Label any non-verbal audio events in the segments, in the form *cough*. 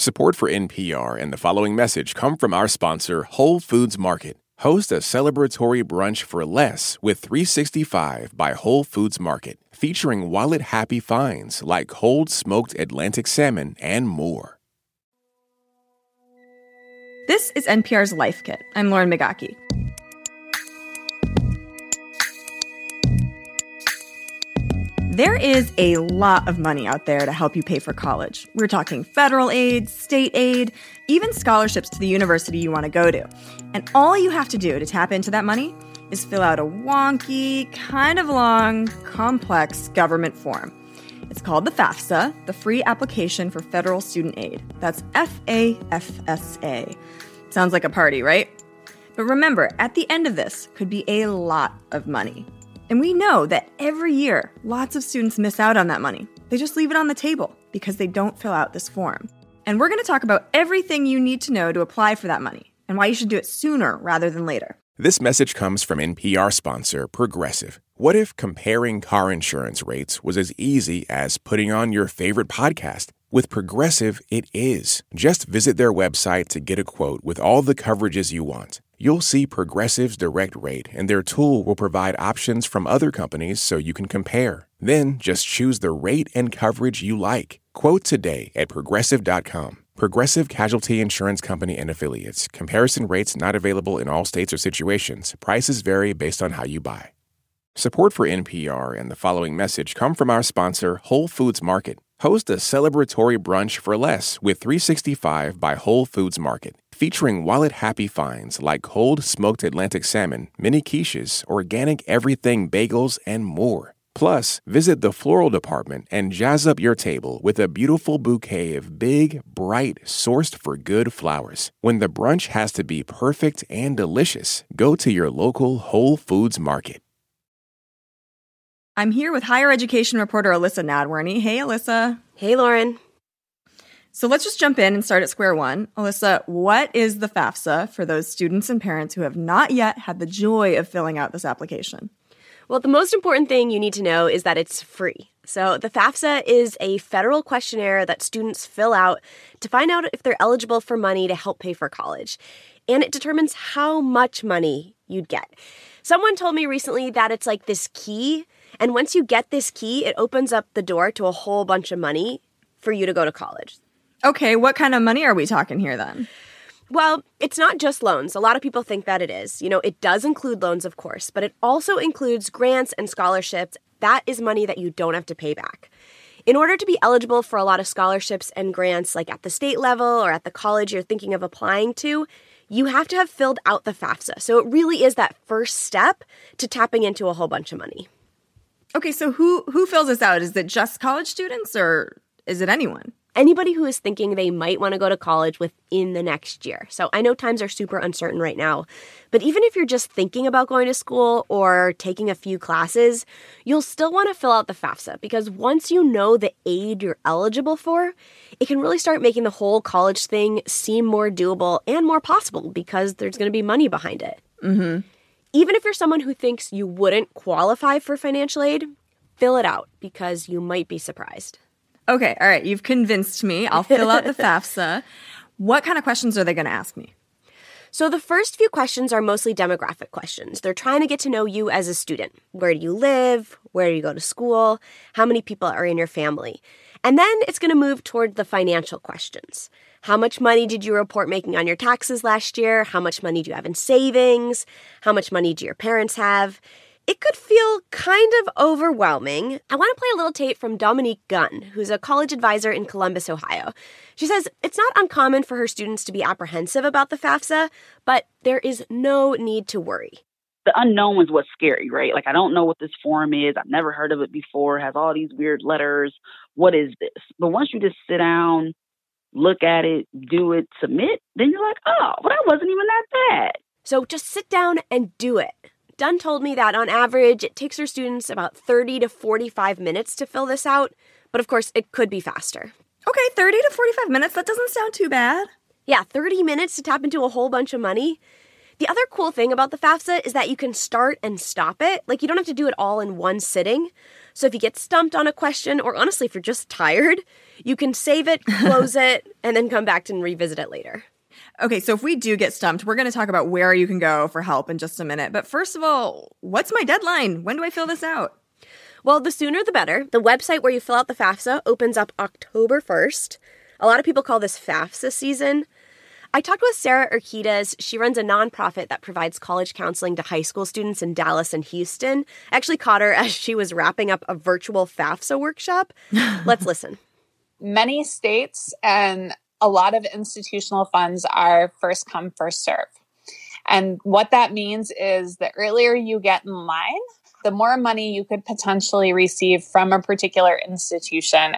Support for NPR and the following message come from our sponsor, Whole Foods Market. Host a celebratory brunch for less with 365 by Whole Foods Market, featuring wallet happy finds like cold smoked Atlantic salmon and more. This is NPR's Life Kit. I'm Lauren Migaki. There is a lot of money out there to help you pay for college. We're talking federal aid, state aid, even scholarships to the university you want to go to. And all you have to do to tap into that money is fill out a wonky, kind of long, complex government form. It's called the FAFSA, the Free Application for Federal Student Aid. That's F A F S A. Sounds like a party, right? But remember, at the end of this could be a lot of money. And we know that every year, lots of students miss out on that money. They just leave it on the table because they don't fill out this form. And we're going to talk about everything you need to know to apply for that money and why you should do it sooner rather than later. This message comes from NPR sponsor Progressive. What if comparing car insurance rates was as easy as putting on your favorite podcast? With Progressive, it is. Just visit their website to get a quote with all the coverages you want. You'll see Progressive's direct rate, and their tool will provide options from other companies so you can compare. Then just choose the rate and coverage you like. Quote today at progressive.com. Progressive Casualty Insurance Company and Affiliates. Comparison rates not available in all states or situations. Prices vary based on how you buy. Support for NPR and the following message come from our sponsor, Whole Foods Market. Host a celebratory brunch for less with 365 by Whole Foods Market, featuring wallet happy finds like cold smoked Atlantic salmon, mini quiches, organic everything bagels, and more. Plus, visit the floral department and jazz up your table with a beautiful bouquet of big, bright, sourced for good flowers. When the brunch has to be perfect and delicious, go to your local Whole Foods Market. I'm here with higher education reporter Alyssa Nadworny. Hey, Alyssa. Hey, Lauren. So let's just jump in and start at square one. Alyssa, what is the FAFSA for those students and parents who have not yet had the joy of filling out this application? Well, the most important thing you need to know is that it's free. So, the FAFSA is a federal questionnaire that students fill out to find out if they're eligible for money to help pay for college. And it determines how much money you'd get. Someone told me recently that it's like this key and once you get this key, it opens up the door to a whole bunch of money for you to go to college. Okay, what kind of money are we talking here then? Well, it's not just loans. A lot of people think that it is. You know, it does include loans, of course, but it also includes grants and scholarships. That is money that you don't have to pay back. In order to be eligible for a lot of scholarships and grants, like at the state level or at the college you're thinking of applying to, you have to have filled out the FAFSA. So it really is that first step to tapping into a whole bunch of money. Okay, so who who fills this out? Is it just college students or is it anyone? Anybody who is thinking they might want to go to college within the next year. So I know times are super uncertain right now, but even if you're just thinking about going to school or taking a few classes, you'll still want to fill out the FAFSA because once you know the aid you're eligible for, it can really start making the whole college thing seem more doable and more possible because there's going to be money behind it. Mm-hmm. Even if you're someone who thinks you wouldn't qualify for financial aid, fill it out because you might be surprised. Okay, all right, you've convinced me. I'll fill out the *laughs* FAFSA. What kind of questions are they going to ask me? So, the first few questions are mostly demographic questions. They're trying to get to know you as a student. Where do you live? Where do you go to school? How many people are in your family? And then it's going to move toward the financial questions. How much money did you report making on your taxes last year? How much money do you have in savings? How much money do your parents have? It could feel kind of overwhelming. I want to play a little tape from Dominique Gunn, who's a college advisor in Columbus, Ohio. She says it's not uncommon for her students to be apprehensive about the FAFSA, but there is no need to worry. The unknown is what's scary, right? Like, I don't know what this form is. I've never heard of it before. It has all these weird letters. What is this? But once you just sit down, look at it, do it, submit, then you're like, oh, well, that wasn't even that bad. So just sit down and do it. Dunn told me that on average, it takes her students about 30 to 45 minutes to fill this out, but of course, it could be faster. Okay, 30 to 45 minutes, that doesn't sound too bad. Yeah, 30 minutes to tap into a whole bunch of money. The other cool thing about the FAFSA is that you can start and stop it. Like, you don't have to do it all in one sitting. So, if you get stumped on a question, or honestly, if you're just tired, You can save it, *laughs* close it, and then come back and revisit it later. Okay, so if we do get stumped, we're going to talk about where you can go for help in just a minute. But first of all, what's my deadline? When do I fill this out? Well, the sooner the better. The website where you fill out the FAFSA opens up October 1st. A lot of people call this FAFSA season. I talked with Sarah Urquidez. She runs a nonprofit that provides college counseling to high school students in Dallas and Houston. I actually caught her *laughs* as she was wrapping up a virtual FAFSA workshop. *laughs* Let's listen. Many states and a lot of institutional funds are first come, first serve. And what that means is the earlier you get in line, the more money you could potentially receive from a particular institution.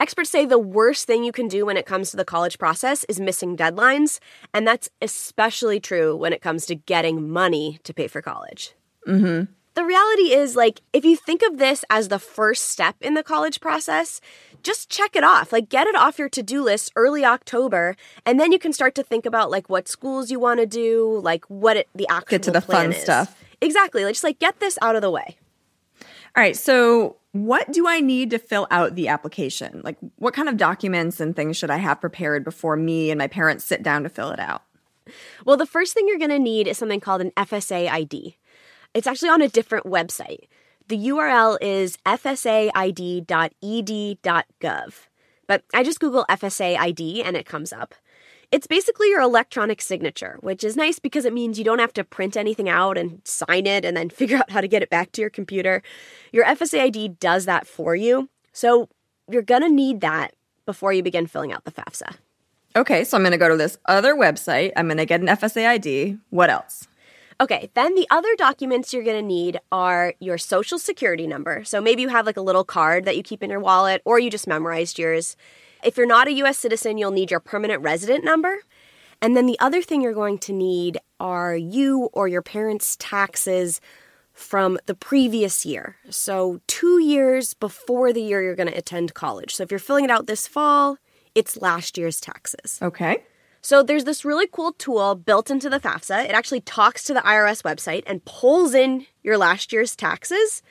Experts say the worst thing you can do when it comes to the college process is missing deadlines, and that's especially true when it comes to getting money to pay for college. Mm-hmm. The reality is, like, if you think of this as the first step in the college process, just check it off. Like, get it off your to do list early October, and then you can start to think about like what schools you want to do, like what it, the actual get to the fun is. stuff. Exactly. Like, just like get this out of the way. All right. So, what do I need to fill out the application? Like, what kind of documents and things should I have prepared before me and my parents sit down to fill it out? Well, the first thing you're going to need is something called an FSA ID. It's actually on a different website. The URL is fsaid.ed.gov. But I just Google FSA ID and it comes up. It's basically your electronic signature, which is nice because it means you don't have to print anything out and sign it and then *laughs* figure out how to get it back to your computer. Your FSA ID does that for you. So you're going to need that before you begin filling out the FAFSA. Okay, so I'm going to go to this other website. I'm going to get an FSA ID. What else? Okay, then the other documents you're going to need are your social security number. So maybe you have like a little card that you keep in your wallet or you just memorized yours. If you're not a US citizen, you'll need your permanent resident number. And then the other thing you're going to need are you or your parents' taxes from the previous year. So, two years before the year you're going to attend college. So, if you're filling it out this fall, it's last year's taxes. Okay. So there's this really cool tool built into the FAFSA. It actually talks to the IRS website and pulls in your last year's taxes.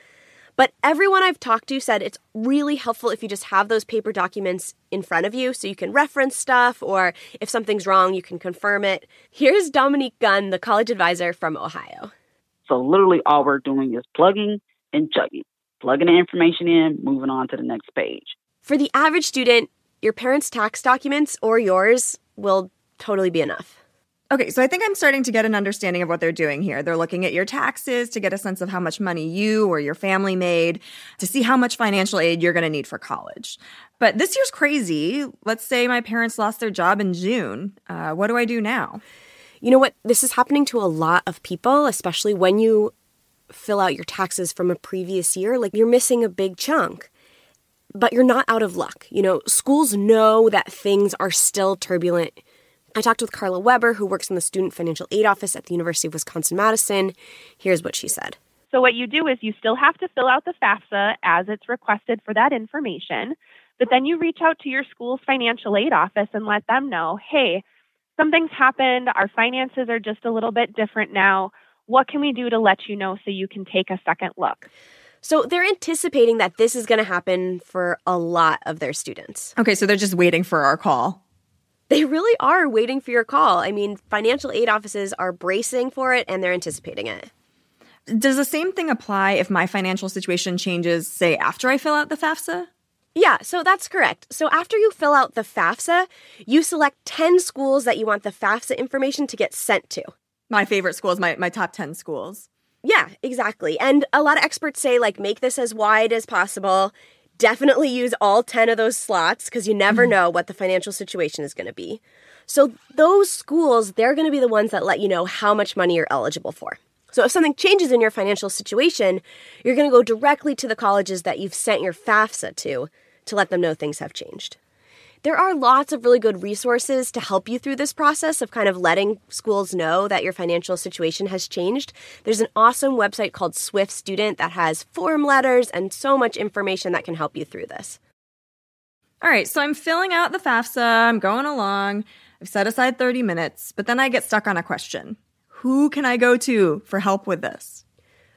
But everyone I've talked to said it's really helpful if you just have those paper documents in front of you so you can reference stuff or if something's wrong, you can confirm it. Here's Dominique Gunn, the college advisor from Ohio. So literally all we're doing is plugging and chugging, plugging the information in, moving on to the next page. For the average student, your parents' tax documents or yours will totally be enough. Okay, so I think I'm starting to get an understanding of what they're doing here. They're looking at your taxes to get a sense of how much money you or your family made to see how much financial aid you're going to need for college. But this year's crazy. Let's say my parents lost their job in June. Uh, what do I do now? You know what? This is happening to a lot of people, especially when you fill out your taxes from a previous year. Like you're missing a big chunk but you're not out of luck. You know, schools know that things are still turbulent I talked with Carla Weber, who works in the Student Financial Aid Office at the University of Wisconsin Madison. Here's what she said. So, what you do is you still have to fill out the FAFSA as it's requested for that information, but then you reach out to your school's financial aid office and let them know hey, something's happened. Our finances are just a little bit different now. What can we do to let you know so you can take a second look? So they're anticipating that this is going to happen for a lot of their students. Okay, so they're just waiting for our call. They really are waiting for your call. I mean, financial aid offices are bracing for it and they're anticipating it. Does the same thing apply if my financial situation changes, say, after I fill out the FAFSA? Yeah, so that's correct. So after you fill out the FAFSA, you select 10 schools that you want the FAFSA information to get sent to. My favorite schools, my, my top 10 schools. Yeah, exactly. And a lot of experts say, like, make this as wide as possible definitely use all 10 of those slots because you never mm-hmm. know what the financial situation is going to be. So, those schools, they're going to be the ones that let you know how much money you're eligible for. So, if something changes in your financial situation, you're going to go directly to the colleges that you've sent your FAFSA to to let them know things have changed. There are lots of really good resources to help you through this process of kind of letting schools know that your financial situation has changed. There's an awesome website called Swift Student that has form letters and so much information that can help you through this. All right, so I'm filling out the FAFSA, I'm going along. I've set aside 30 minutes, but then I get stuck on a question. Who can I go to for help with this?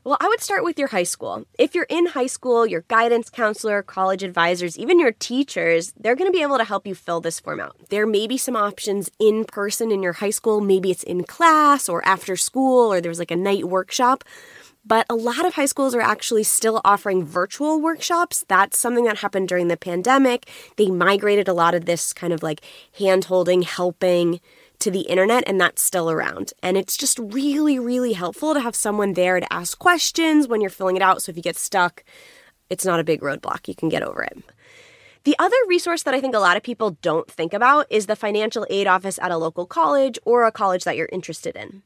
Well, I would start with your high school. If you're in high school, your guidance counselor, college advisors, even your teachers, they're going to be able to help you fill this form out. There may be some options in person in your high school. Maybe it's in class or after school or there's like a night workshop. But a lot of high schools are actually still offering virtual workshops. That's something that happened during the pandemic. They migrated a lot of this kind of like hand holding, helping to the internet, and that's still around. And it's just really, really helpful to have someone there to ask questions when you're filling it out. So if you get stuck, it's not a big roadblock. You can get over it. The other resource that I think a lot of people don't think about is the financial aid office at a local college or a college that you're interested in.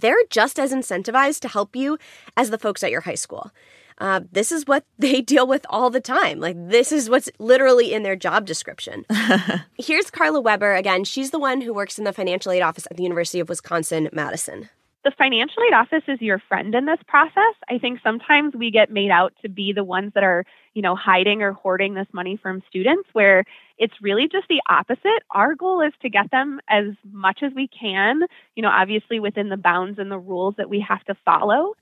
They're just as incentivized to help you as the folks at your high school. Uh, this is what *laughs* they deal with all the time. Like, this is what's literally in their job description. *laughs* Here's Carla Weber again. She's the one who works in the financial aid office at the University of Wisconsin Madison. The financial aid office is your friend in this process. I think sometimes we get made out to be the ones that are, you know, hiding or hoarding this money from students, where it's really just the opposite. Our goal is to get them as much as we can, you know, obviously within the bounds and the rules that we have to follow.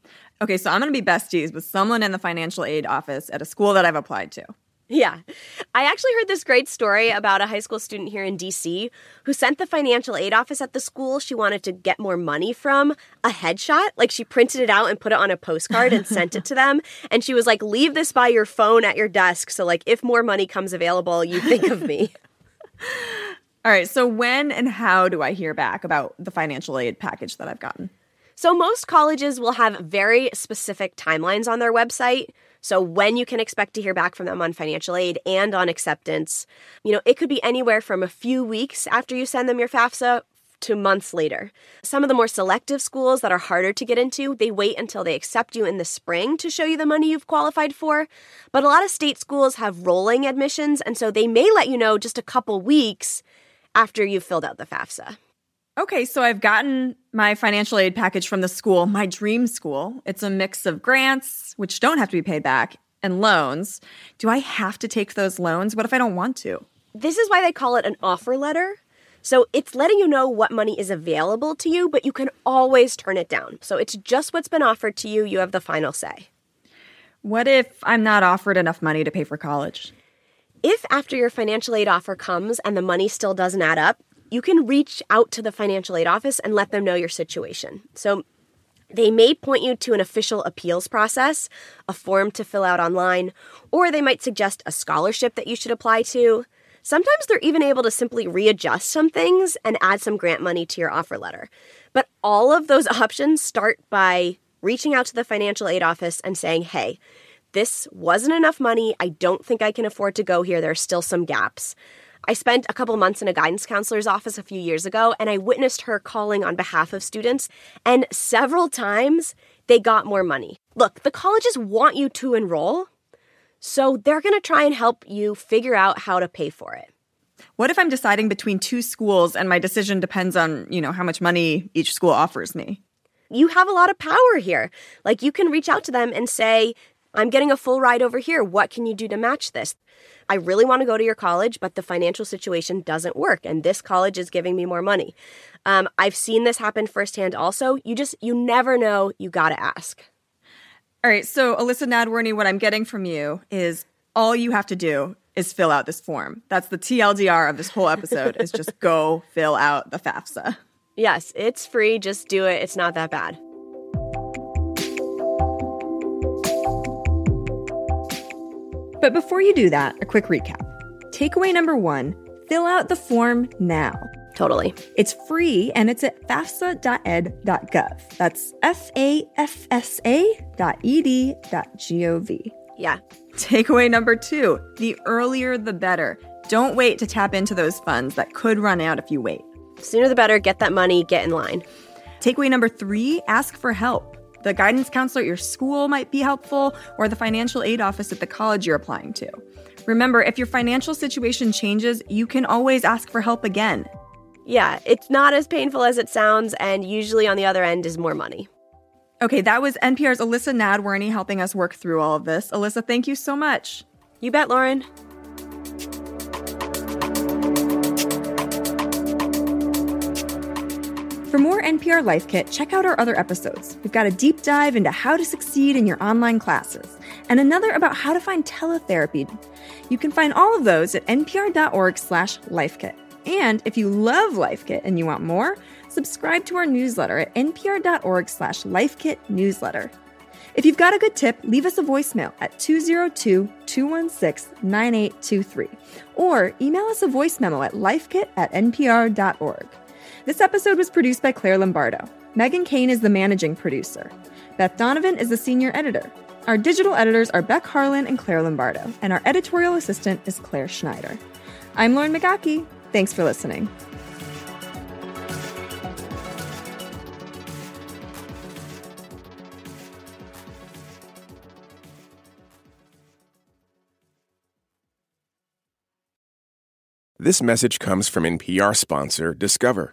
Okay, so I'm going to be besties with someone in the financial aid office at a school that I've applied to. Yeah. I actually heard this great story about a high school student here in DC who sent the financial aid office at the school she wanted to get more money from a headshot. Like she printed it out and put it on a postcard and sent it to *laughs* them. And she was like, leave this by your phone at your desk. So, like, if more money comes available, you think of me. *laughs* All right. So, when and how do I hear back about the financial aid package that I've gotten? So, most colleges will have very specific timelines on their website. So, when you can expect to hear back from them on financial aid and on acceptance, you know, it could be anywhere from a few weeks after you send them your FAFSA to months later. Some of the more selective schools that are harder to get into, they wait until they accept you in the spring to show you the money you've qualified for. But a lot of state schools have rolling admissions, and so they may let you know just a couple weeks after you've filled out the FAFSA. Okay, so I've gotten my financial aid package from the school, my dream school. It's a mix of grants, which don't have to be paid back, and loans. Do I have to take those loans? What if I don't want to? This is why they call it an offer letter. So it's letting you know what money is available to you, but you can always turn it down. So it's just what's been offered to you. You have the final say. What if I'm not offered enough money to pay for college? If after your financial aid offer comes and the money still doesn't add up, you can reach out to the financial aid office and let them know your situation. So they may point you to an official appeals process, a form to fill out online, or they might suggest a scholarship that you should apply to. Sometimes they're even able to simply readjust some things and add some grant money to your offer letter. But all of those *laughs* options start by reaching out to the financial aid office and saying, hey, this wasn't enough money. I don't think I can afford to go here. There are still some gaps. I spent a couple months in a guidance counselor's office a few years ago, and I witnessed her calling on behalf of students, and several times they got more money. Look, the colleges want you to enroll, so they're going to try and help you figure out how to pay for it. What if I'm deciding between two schools and my decision depends on, you know, how much money each school offers me? You have a lot of power here. Like you can reach out to them and say, I'm getting a full ride over here. What can you do to match this? I really want to go to your college, but the financial situation doesn't work, and this college is giving me more money. Um, I've seen this happen firsthand also. You just, you never know. You got to ask. All right. So, Alyssa Nadworny, what I'm getting from you is all you have to do is fill out this form. That's the TLDR of this whole episode is just *laughs* go fill out the FAFSA. Yes, it's free. Just do it. It's not that bad. But before you do that, a quick recap. Takeaway number one fill out the form now. Totally. It's free and it's at fafsa.ed.gov. That's F A F S A dot E D dot G O V. Yeah. Takeaway number two the earlier the better. Don't wait to tap into those funds that could run out if you wait. Sooner the better. Get that money, get in line. Takeaway number three ask for help. The guidance counselor at your school might be helpful, or the financial aid office at the college you're applying to. Remember, if your financial situation changes, you can always ask for help again. Yeah, it's not as painful as it sounds, and usually on the other end is more money. Okay, that was NPR's Alyssa Nadworny helping us work through all of this. Alyssa, thank you so much. You bet, Lauren. For more NPR Life Kit, check out our other episodes. We've got a deep dive into how to succeed in your online classes, and another about how to find teletherapy. You can find all of those at npr.org/lifekit. And if you love Life Kit and you want more, subscribe to our newsletter at npr.org/lifekitnewsletter. If you've got a good tip, leave us a voicemail at 202 216 9823 or email us a voice memo at lifekit at npr.org. This episode was produced by Clare Lombardo. Meghan Keane is the managing producer. Beth Donovan is the senior editor. Our digital editors are Beck Harlan and Clare Lombardo, and our editorial assistant is Clare Schneider. I'm Lauren Migaki. Thanks for listening. This message comes from NPR sponsor Discover.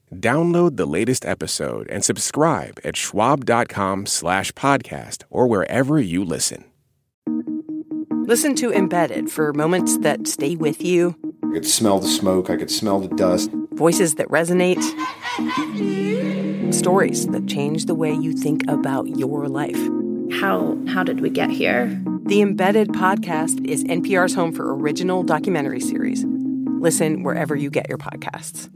Download the latest episode and subscribe at schwab.com slash podcast or wherever you listen. Listen to Embedded for moments that stay with you. I could smell the smoke, I could smell the dust. Voices that resonate. Stories that change the way you think about your life. How how did we get here? The Embedded podcast is NPR's home for original documentary series. Listen wherever you get your podcasts.